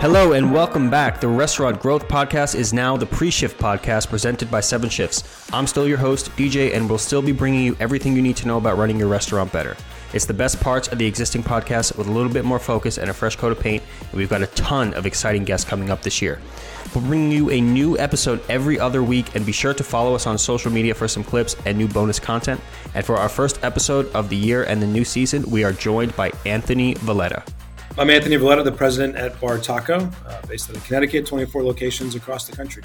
Hello and welcome back. The Restaurant Growth Podcast is now the pre shift podcast presented by Seven Shifts. I'm still your host, DJ, and we'll still be bringing you everything you need to know about running your restaurant better. It's the best parts of the existing podcast with a little bit more focus and a fresh coat of paint, and we've got a ton of exciting guests coming up this year. We'll bring you a new episode every other week, and be sure to follow us on social media for some clips and new bonus content. And for our first episode of the year and the new season, we are joined by Anthony Valletta. I'm Anthony Valletta, the president at Bar Taco, uh, based out of Connecticut, 24 locations across the country.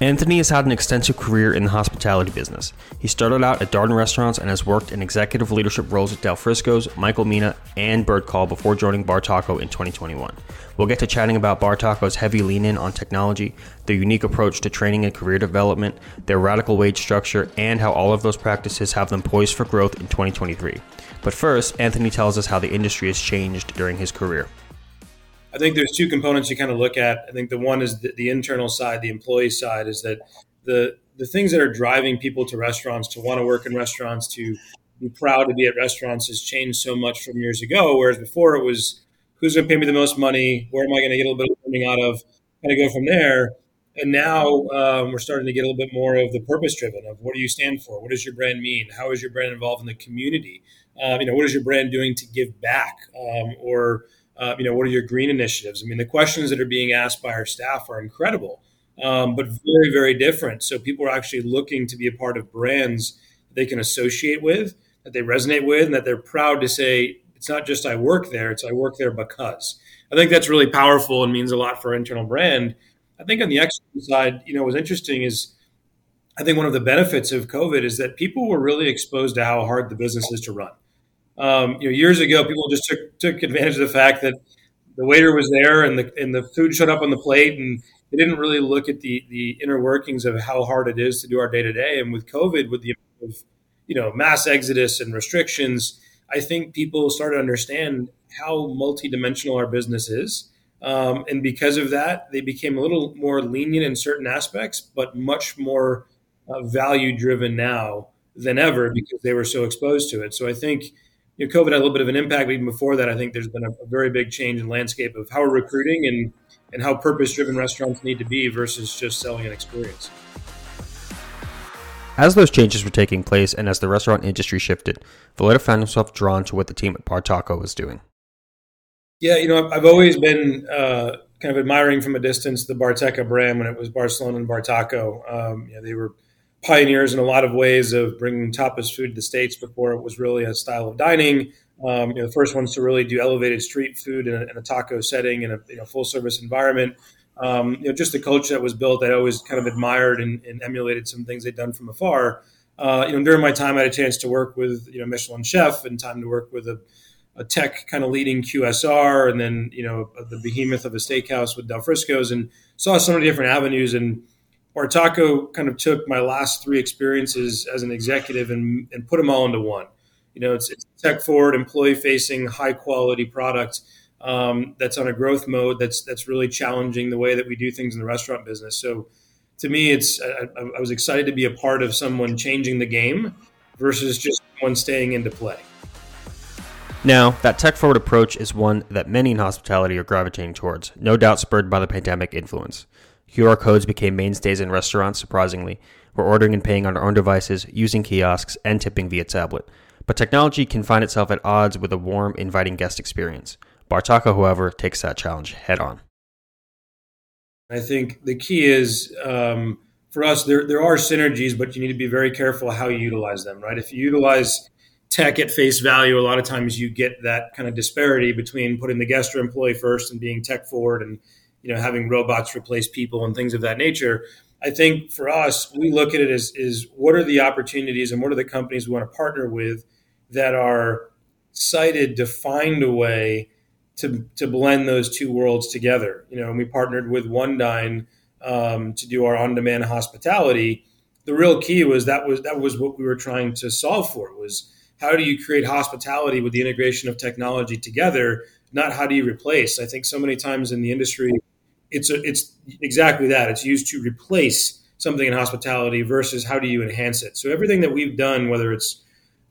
Anthony has had an extensive career in the hospitality business. He started out at Darden Restaurants and has worked in executive leadership roles at Del Frisco's, Michael Mina, and Bird Call before joining Bar Taco in 2021. We'll get to chatting about Bar Taco's heavy lean in on technology, their unique approach to training and career development, their radical wage structure, and how all of those practices have them poised for growth in 2023. But first, Anthony tells us how the industry has changed during his career. I think there's two components you kind of look at. I think the one is the, the internal side, the employee side, is that the the things that are driving people to restaurants to want to work in restaurants to be proud to be at restaurants has changed so much from years ago. Whereas before it was who's going to pay me the most money, where am I going to get a little bit of out of, kind of go from there. And now um, we're starting to get a little bit more of the purpose driven of what do you stand for? What does your brand mean? How is your brand involved in the community? Um, you know, what is your brand doing to give back? Um, or uh, you know, what are your green initiatives? I mean, the questions that are being asked by our staff are incredible, um, but very, very different. So people are actually looking to be a part of brands they can associate with, that they resonate with, and that they're proud to say, it's not just I work there, it's I work there because. I think that's really powerful and means a lot for internal brand. I think on the external side, you know, what's interesting is I think one of the benefits of COVID is that people were really exposed to how hard the business is to run. Um, you know, years ago, people just took took advantage of the fact that the waiter was there and the and the food showed up on the plate, and they didn't really look at the the inner workings of how hard it is to do our day to day. And with COVID, with the you know mass exodus and restrictions, I think people started to understand how multidimensional our business is. Um, and because of that, they became a little more lenient in certain aspects, but much more uh, value driven now than ever because they were so exposed to it. So I think you know, COVID had a little bit of an impact. But even before that, I think there's been a, a very big change in landscape of how we're recruiting and and how purpose driven restaurants need to be versus just selling an experience. As those changes were taking place and as the restaurant industry shifted, Valletta found himself drawn to what the team at Bar Taco was doing. Yeah, you know, I've always been uh, kind of admiring from a distance the Barteca brand when it was Barcelona and Bar Taco. Um, you know, they were pioneers in a lot of ways of bringing tapas food to the states before it was really a style of dining. Um, you know, the first ones to really do elevated street food in a, in a taco setting in a you know, full service environment. Um, you know, just the culture that was built, I always kind of admired and, and emulated some things they'd done from afar. Uh, you know, during my time, I had a chance to work with you know Michelin chef and time to work with a, a tech kind of leading QSR, and then you know the behemoth of a steakhouse with Del Frisco's, and saw so many different avenues and Bartaco kind of took my last three experiences as an executive and, and put them all into one. You know, it's, it's tech forward, employee facing, high quality product um, that's on a growth mode. That's that's really challenging the way that we do things in the restaurant business. So, to me, it's I, I was excited to be a part of someone changing the game versus just one staying into play. Now, that tech forward approach is one that many in hospitality are gravitating towards, no doubt spurred by the pandemic influence. QR codes became mainstays in restaurants, surprisingly. We're ordering and paying on our own devices, using kiosks, and tipping via tablet. But technology can find itself at odds with a warm, inviting guest experience. Bar Taco, however, takes that challenge head on. I think the key is um, for us, there, there are synergies, but you need to be very careful how you utilize them, right? If you utilize tech at face value, a lot of times you get that kind of disparity between putting the guest or employee first and being tech forward and you know having robots replace people and things of that nature. I think for us, we look at it as is what are the opportunities and what are the companies we want to partner with that are cited to find a way to to blend those two worlds together. You know, and we partnered with One Dine um, to do our on-demand hospitality. The real key was that was that was what we were trying to solve for was how do you create hospitality with the integration of technology together not how do you replace i think so many times in the industry it's a, it's exactly that. It's used to replace something in hospitality versus how do you enhance it. So everything that we've done, whether it's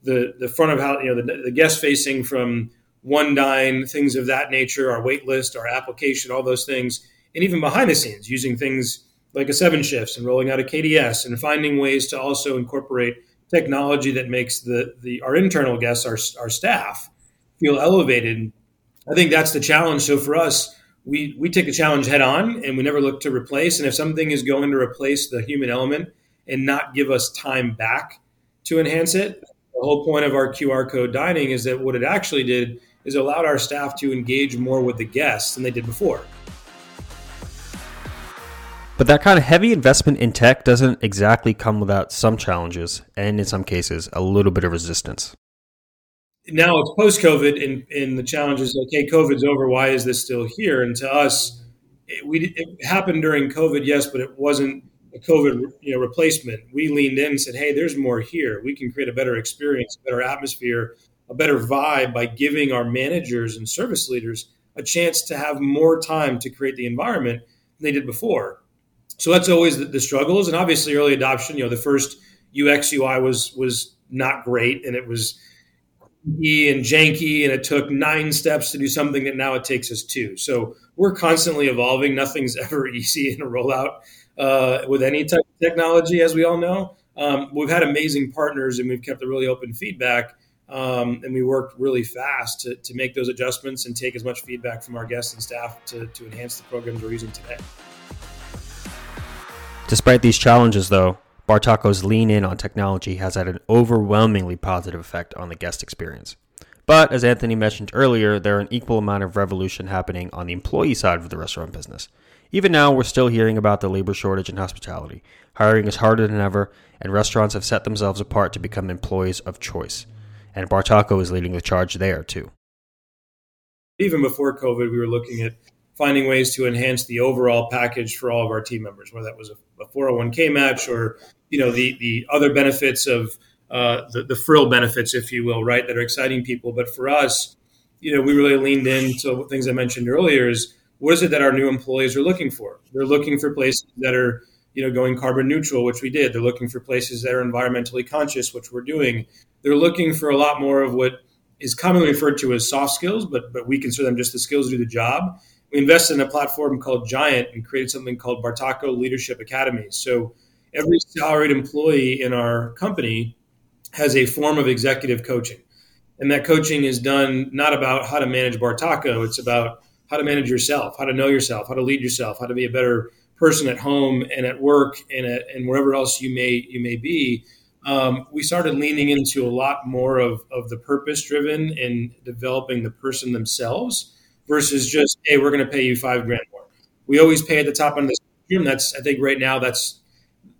the the front of how you know the, the guest facing from one dine, things of that nature, our wait list, our application, all those things, and even behind the scenes using things like a seven shifts and rolling out a KDS and finding ways to also incorporate technology that makes the, the our internal guests, our, our staff, feel elevated. I think that's the challenge. So for us, we, we take the challenge head on and we never look to replace. And if something is going to replace the human element and not give us time back to enhance it, the whole point of our QR code dining is that what it actually did is allowed our staff to engage more with the guests than they did before. But that kind of heavy investment in tech doesn't exactly come without some challenges and, in some cases, a little bit of resistance. Now it's post COVID, and, and the challenge is okay, COVID's over. Why is this still here? And to us, it, we, it happened during COVID, yes, but it wasn't a COVID you know, replacement. We leaned in and said, hey, there's more here. We can create a better experience, better atmosphere, a better vibe by giving our managers and service leaders a chance to have more time to create the environment than they did before. So that's always the, the struggles, and obviously early adoption. You know, the first UX UI was was not great, and it was and janky, and it took nine steps to do something that now it takes us two. So we're constantly evolving. Nothing's ever easy in a rollout uh, with any type of technology, as we all know. Um, we've had amazing partners, and we've kept a really open feedback. Um, and we worked really fast to, to make those adjustments and take as much feedback from our guests and staff to, to enhance the programs we're using today. Despite these challenges, though, Bartaco's lean in on technology has had an overwhelmingly positive effect on the guest experience. But as Anthony mentioned earlier, there are an equal amount of revolution happening on the employee side of the restaurant business. Even now, we're still hearing about the labor shortage in hospitality. Hiring is harder than ever, and restaurants have set themselves apart to become employees of choice. And Bartaco is leading the charge there, too. Even before COVID, we were looking at finding ways to enhance the overall package for all of our team members, whether that was a, a 401k match or you know the the other benefits of uh, the, the frill benefits, if you will, right, that are exciting people. But for us, you know, we really leaned into things I mentioned earlier. Is what is it that our new employees are looking for? They're looking for places that are you know going carbon neutral, which we did. They're looking for places that are environmentally conscious, which we're doing. They're looking for a lot more of what is commonly referred to as soft skills, but but we consider them just the skills to do the job we invested in a platform called Giant and created something called Bartaco Leadership Academy. So every salaried employee in our company has a form of executive coaching. And that coaching is done not about how to manage Bartaco, it's about how to manage yourself, how to know yourself, how to lead yourself, how to be a better person at home and at work and at, and wherever else you may you may be. Um, we started leaning into a lot more of, of the purpose driven and developing the person themselves versus just hey we're going to pay you five grand more. We always pay at the top end of the spectrum. That's i think right now that's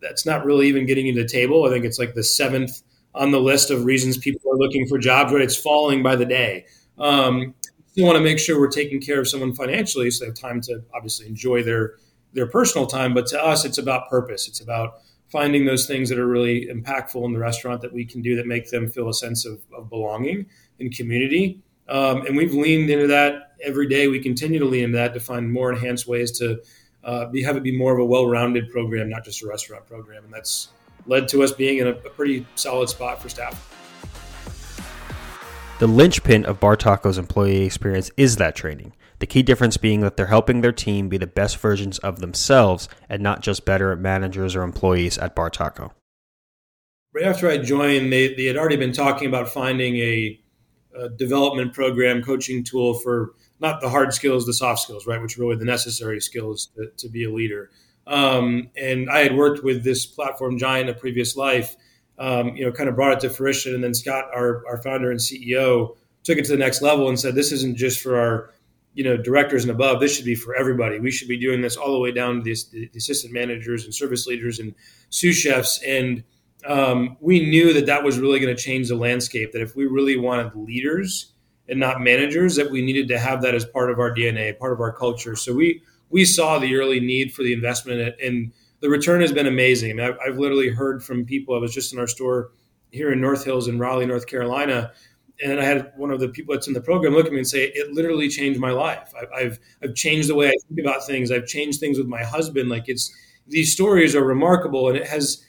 that's not really even getting to the table. I think it's like the seventh on the list of reasons people are looking for jobs right it's falling by the day. Um, we want to make sure we're taking care of someone financially so they have time to obviously enjoy their their personal time but to us it's about purpose. It's about finding those things that are really impactful in the restaurant that we can do that make them feel a sense of, of belonging and community. Um, and we've leaned into that every day. We continue to lean into that to find more enhanced ways to uh, be, have it be more of a well-rounded program, not just a restaurant program. And that's led to us being in a, a pretty solid spot for staff. The linchpin of Bartaco's employee experience is that training. The key difference being that they're helping their team be the best versions of themselves and not just better managers or employees at Bartaco. Right after I joined, they, they had already been talking about finding a a development program, coaching tool for not the hard skills, the soft skills, right, which are really the necessary skills to, to be a leader. Um, and I had worked with this platform giant in a previous life, um, you know, kind of brought it to fruition. And then Scott, our, our founder and CEO, took it to the next level and said, this isn't just for our, you know, directors and above. This should be for everybody. We should be doing this all the way down to the, the assistant managers and service leaders and sous chefs. And um, we knew that that was really going to change the landscape. That if we really wanted leaders and not managers, that we needed to have that as part of our DNA, part of our culture. So we we saw the early need for the investment, and the return has been amazing. I've, I've literally heard from people. I was just in our store here in North Hills in Raleigh, North Carolina, and I had one of the people that's in the program look at me and say, "It literally changed my life. I, have I've changed the way I think about things. I've changed things with my husband. Like it's these stories are remarkable, and it has."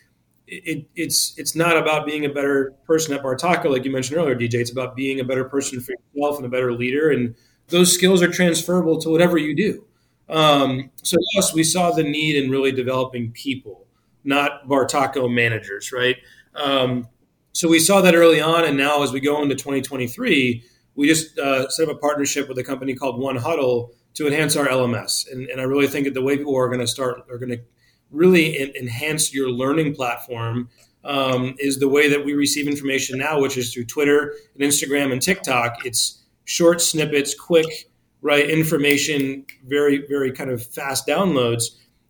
It, it's it's not about being a better person at Bartaco, like you mentioned earlier, DJ. It's about being a better person for yourself and a better leader, and those skills are transferable to whatever you do. Um, so yes, we saw the need in really developing people, not Bartaco managers, right? Um, so we saw that early on, and now as we go into 2023, we just uh, set up a partnership with a company called One Huddle to enhance our LMS, and, and I really think that the way people are going to start are going to really enhance your learning platform um, is the way that we receive information now, which is through Twitter and Instagram and TikTok. It's short snippets, quick, right information, very, very kind of fast downloads.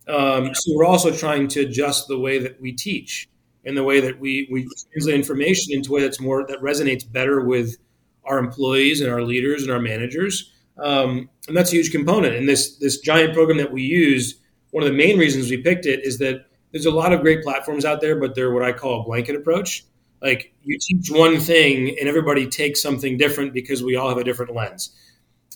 Um, so we're also trying to adjust the way that we teach and the way that we, we translate information into a way that's more that resonates better with our employees and our leaders and our managers. Um, and that's a huge component. And this this giant program that we use one of the main reasons we picked it is that there's a lot of great platforms out there, but they're what I call a blanket approach. Like you teach one thing and everybody takes something different because we all have a different lens.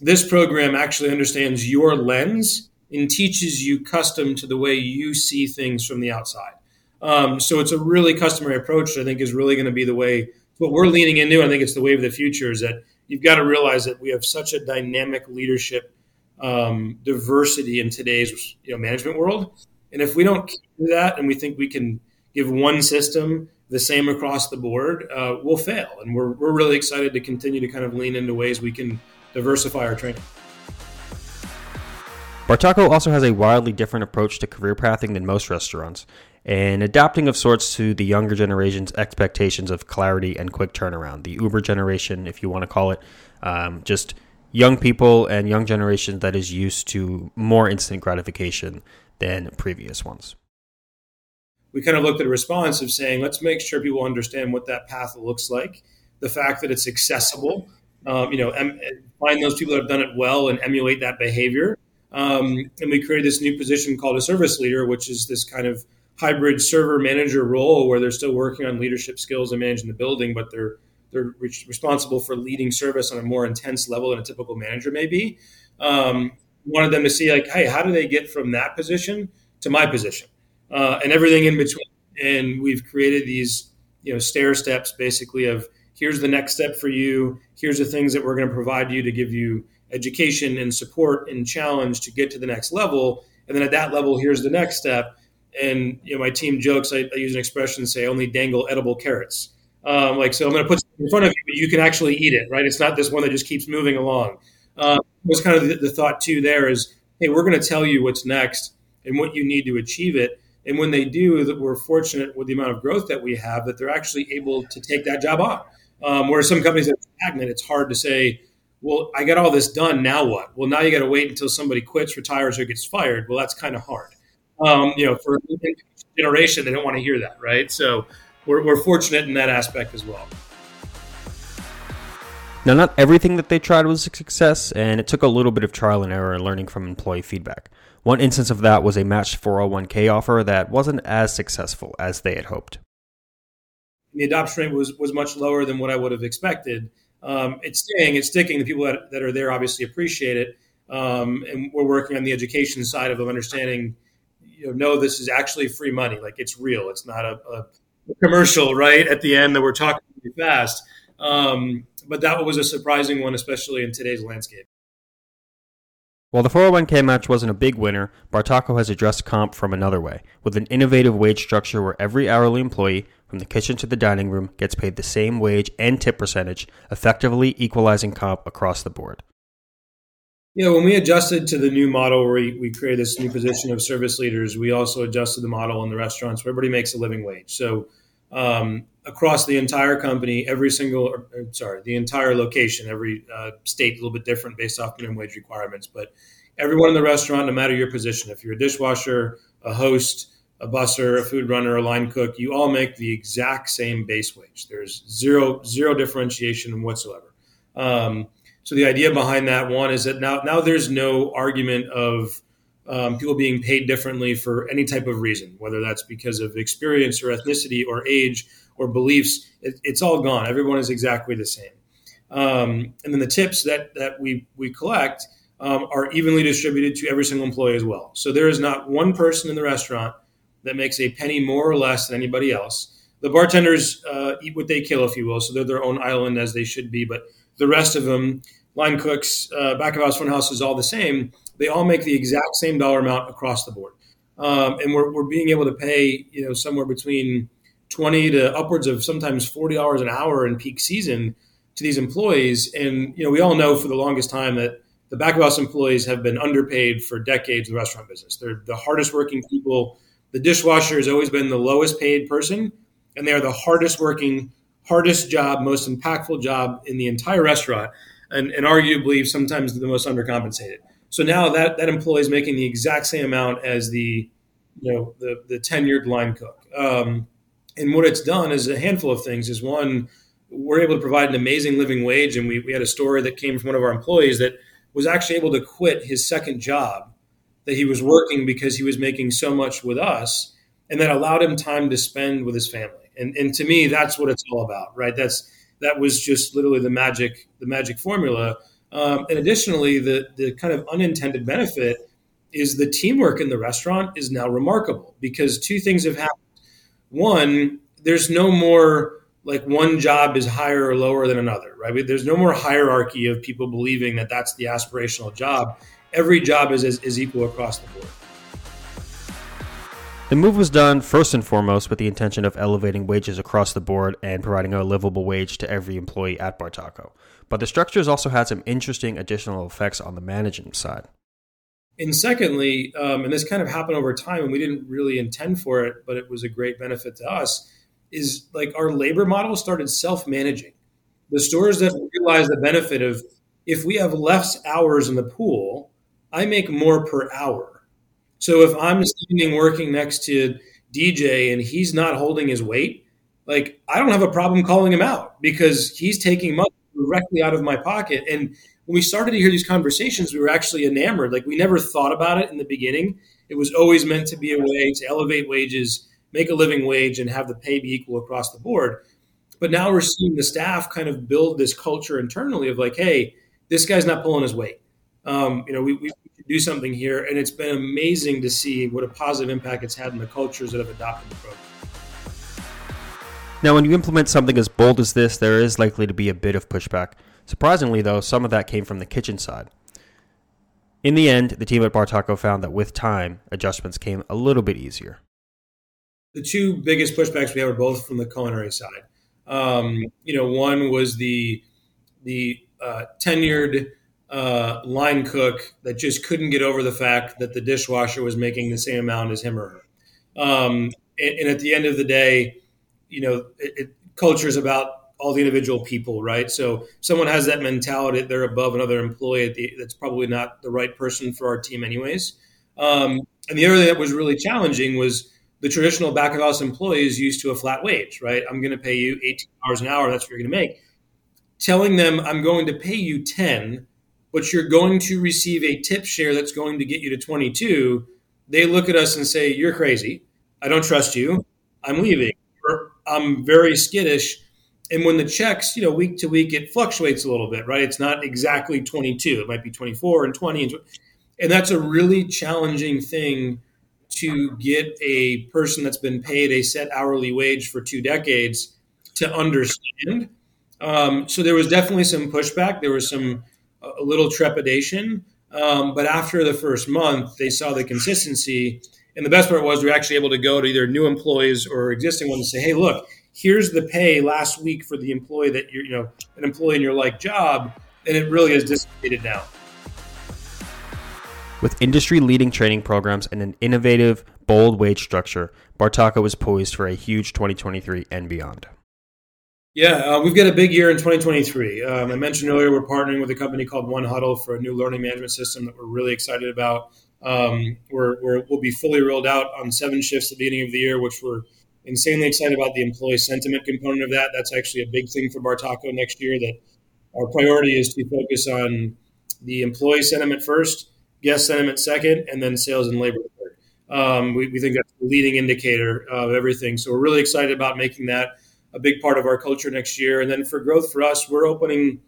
This program actually understands your lens and teaches you custom to the way you see things from the outside. Um, so it's a really customary approach. I think is really going to be the way what we're leaning into. I think it's the wave of the future. Is that you've got to realize that we have such a dynamic leadership um, diversity in today's you know, management world. And if we don't do that and we think we can give one system the same across the board, uh, we'll fail. And we're, we're really excited to continue to kind of lean into ways we can diversify our training. Bartaco also has a wildly different approach to career pathing than most restaurants, and adapting of sorts to the younger generation's expectations of clarity and quick turnaround. The Uber generation, if you want to call it, um, just young people and young generation that is used to more instant gratification than previous ones. We kind of looked at a response of saying, let's make sure people understand what that path looks like, the fact that it's accessible, um, you know, em- find those people that have done it well and emulate that behavior. Um, and we created this new position called a service leader, which is this kind of hybrid server manager role where they're still working on leadership skills and managing the building, but they're they're re- responsible for leading service on a more intense level than a typical manager may be. Um, wanted them to see like, hey, how do they get from that position to my position, uh, and everything in between. And we've created these, you know, stair steps basically of here's the next step for you. Here's the things that we're going to provide you to give you education and support and challenge to get to the next level. And then at that level, here's the next step. And you know, my team jokes. I, I use an expression: say, "Only dangle edible carrots." Um, like, so I'm going to put in front of you, but you can actually eat it, right? It's not this one that just keeps moving along. Uh, was kind of the, the, thought too. There is, hey, we're going to tell you what's next and what you need to achieve it. And when they do, that we're fortunate with the amount of growth that we have that they're actually able to take that job on. Um, where some companies are stagnant, it's hard to say, well, I got all this done. Now what? Well, now you got to wait until somebody quits, retires, or gets fired. Well, that's kind of hard. Um, you know, for generation, they don't want to hear that, right? So we're, we're fortunate in that aspect as well. Now, not everything that they tried was a success, and it took a little bit of trial and error and learning from employee feedback. One instance of that was a matched 401k offer that wasn't as successful as they had hoped. The adoption rate was, was much lower than what I would have expected. Um, it's staying, it's sticking. The people that, that are there obviously appreciate it. Um, and we're working on the education side of understanding, you know, no, this is actually free money. Like it's real. It's not a, a commercial right at the end that we're talking really fast. Um, but that was a surprising one, especially in today's landscape. While the 401k match wasn't a big winner, Bartaco has addressed comp from another way, with an innovative wage structure where every hourly employee, from the kitchen to the dining room, gets paid the same wage and tip percentage, effectively equalizing comp across the board. Yeah, when we adjusted to the new model where we, we created this new position of service leaders, we also adjusted the model in the restaurants where everybody makes a living wage. So um, across the entire company, every single, or, sorry, the entire location, every uh, state a little bit different based off minimum wage requirements. But everyone in the restaurant, no matter your position, if you're a dishwasher, a host, a busser, a food runner, a line cook, you all make the exact same base wage. There's zero zero differentiation whatsoever. Um, so the idea behind that one is that now now there's no argument of um, people being paid differently for any type of reason, whether that's because of experience or ethnicity or age or beliefs. It, it's all gone. Everyone is exactly the same. Um, and then the tips that that we we collect um, are evenly distributed to every single employee as well. So there is not one person in the restaurant that makes a penny more or less than anybody else. The bartenders uh, eat what they kill, if you will, so they're their own island as they should be. But the rest of them, line cooks, uh, back of house, front house, is all the same. They all make the exact same dollar amount across the board, um, and we're, we're being able to pay you know somewhere between twenty to upwards of sometimes forty hours an hour in peak season to these employees. And you know we all know for the longest time that the back of house employees have been underpaid for decades in the restaurant business. They're the hardest working people. The dishwasher has always been the lowest paid person, and they are the hardest working, hardest job, most impactful job in the entire restaurant, and, and arguably sometimes the most undercompensated. So now that that employee is making the exact same amount as the you know the the tenured line cook. Um, and what it's done is a handful of things. Is one, we're able to provide an amazing living wage, and we, we had a story that came from one of our employees that was actually able to quit his second job that he was working because he was making so much with us and that allowed him time to spend with his family and, and to me that's what it's all about right that's that was just literally the magic the magic formula um, and additionally the the kind of unintended benefit is the teamwork in the restaurant is now remarkable because two things have happened one there's no more like one job is higher or lower than another, right? There's no more hierarchy of people believing that that's the aspirational job. Every job is, is, is equal across the board. The move was done first and foremost with the intention of elevating wages across the board and providing a livable wage to every employee at Bartaco. But the structures also had some interesting additional effects on the management side. And secondly, um, and this kind of happened over time, and we didn't really intend for it, but it was a great benefit to us is like our labor model started self managing. The stores that realized the benefit of if we have less hours in the pool, I make more per hour. So if I'm standing working next to DJ and he's not holding his weight, like I don't have a problem calling him out because he's taking money directly out of my pocket. And when we started to hear these conversations, we were actually enamored. Like we never thought about it in the beginning. It was always meant to be a way to elevate wages make a living wage and have the pay be equal across the board. But now we're seeing the staff kind of build this culture internally of like, hey, this guy's not pulling his weight. Um, you know, we, we do something here, and it's been amazing to see what a positive impact it's had in the cultures that have adopted the program. Now, when you implement something as bold as this, there is likely to be a bit of pushback. Surprisingly, though, some of that came from the kitchen side. In the end, the team at Bartaco found that with time, adjustments came a little bit easier the two biggest pushbacks we had are both from the culinary side. Um, you know, one was the the uh, tenured uh, line cook that just couldn't get over the fact that the dishwasher was making the same amount as him or her. Um, and, and, at the end of the day, you know, it, it, culture is about all the individual people, right? So someone has that mentality that they're above another employee the, that's probably not the right person for our team, anyways. Um, and the other thing that was really challenging was the traditional back of house employee is used to a flat wage, right? I'm going to pay you 18 hours an hour. That's what you're going to make. Telling them I'm going to pay you 10, but you're going to receive a tip share that's going to get you to 22. They look at us and say, You're crazy. I don't trust you. I'm leaving. Or I'm very skittish. And when the checks, you know, week to week, it fluctuates a little bit, right? It's not exactly 22. It might be 24 and 20. And, 20. and that's a really challenging thing to get a person that's been paid a set hourly wage for two decades to understand. Um, so there was definitely some pushback. There was some a little trepidation, um, but after the first month, they saw the consistency. And the best part was we were actually able to go to either new employees or existing ones and say, "Hey, look, here's the pay last week for the employee that you're, you know, an employee in your like job," and it really has dissipated now. With industry leading training programs and an innovative, bold wage structure, Bartaco is poised for a huge 2023 and beyond. Yeah, uh, we've got a big year in 2023. Um, I mentioned earlier we're partnering with a company called One Huddle for a new learning management system that we're really excited about. Um, we're, we will be fully rolled out on seven shifts at the beginning of the year, which we're insanely excited about the employee sentiment component of that. That's actually a big thing for Bartaco next year. That our priority is to focus on the employee sentiment first, guest sentiment second, and then sales and labor third. Um, we, we, think that's the leading indicator of everything. So we're really excited about making that a big part of our culture next year. And then for growth for us, we're opening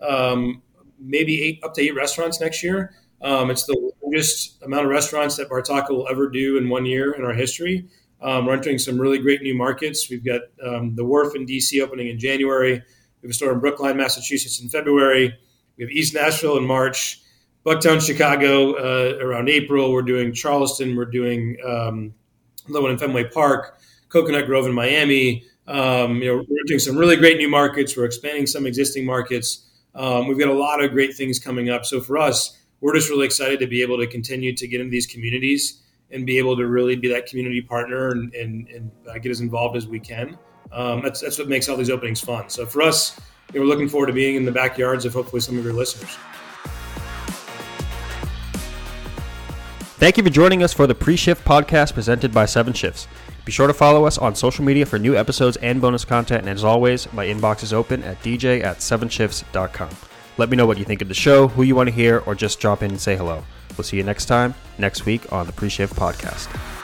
um, maybe eight up to eight restaurants next year. Um, it's the largest amount of restaurants that Bartaco will ever do in one year in our history. Um, we're entering some really great new markets. We've got um, the Wharf in DC opening in January. We have a store in Brookline, Massachusetts in February. We have East Nashville in March. Bucktown, Chicago uh, around April. We're doing Charleston. We're doing um, the one in Fenway Park, Coconut Grove in Miami. Um, you know, we're doing some really great new markets. We're expanding some existing markets. Um, we've got a lot of great things coming up. So for us, we're just really excited to be able to continue to get into these communities and be able to really be that community partner and, and, and uh, get as involved as we can. Um, that's, that's what makes all these openings fun. So for us, you know, we're looking forward to being in the backyards of hopefully some of your listeners. Thank you for joining us for the Pre Shift podcast presented by Seven Shifts. Be sure to follow us on social media for new episodes and bonus content. And as always, my inbox is open at dj at sevenshifts.com. Let me know what you think of the show, who you want to hear, or just drop in and say hello. We'll see you next time, next week on the Pre Shift podcast.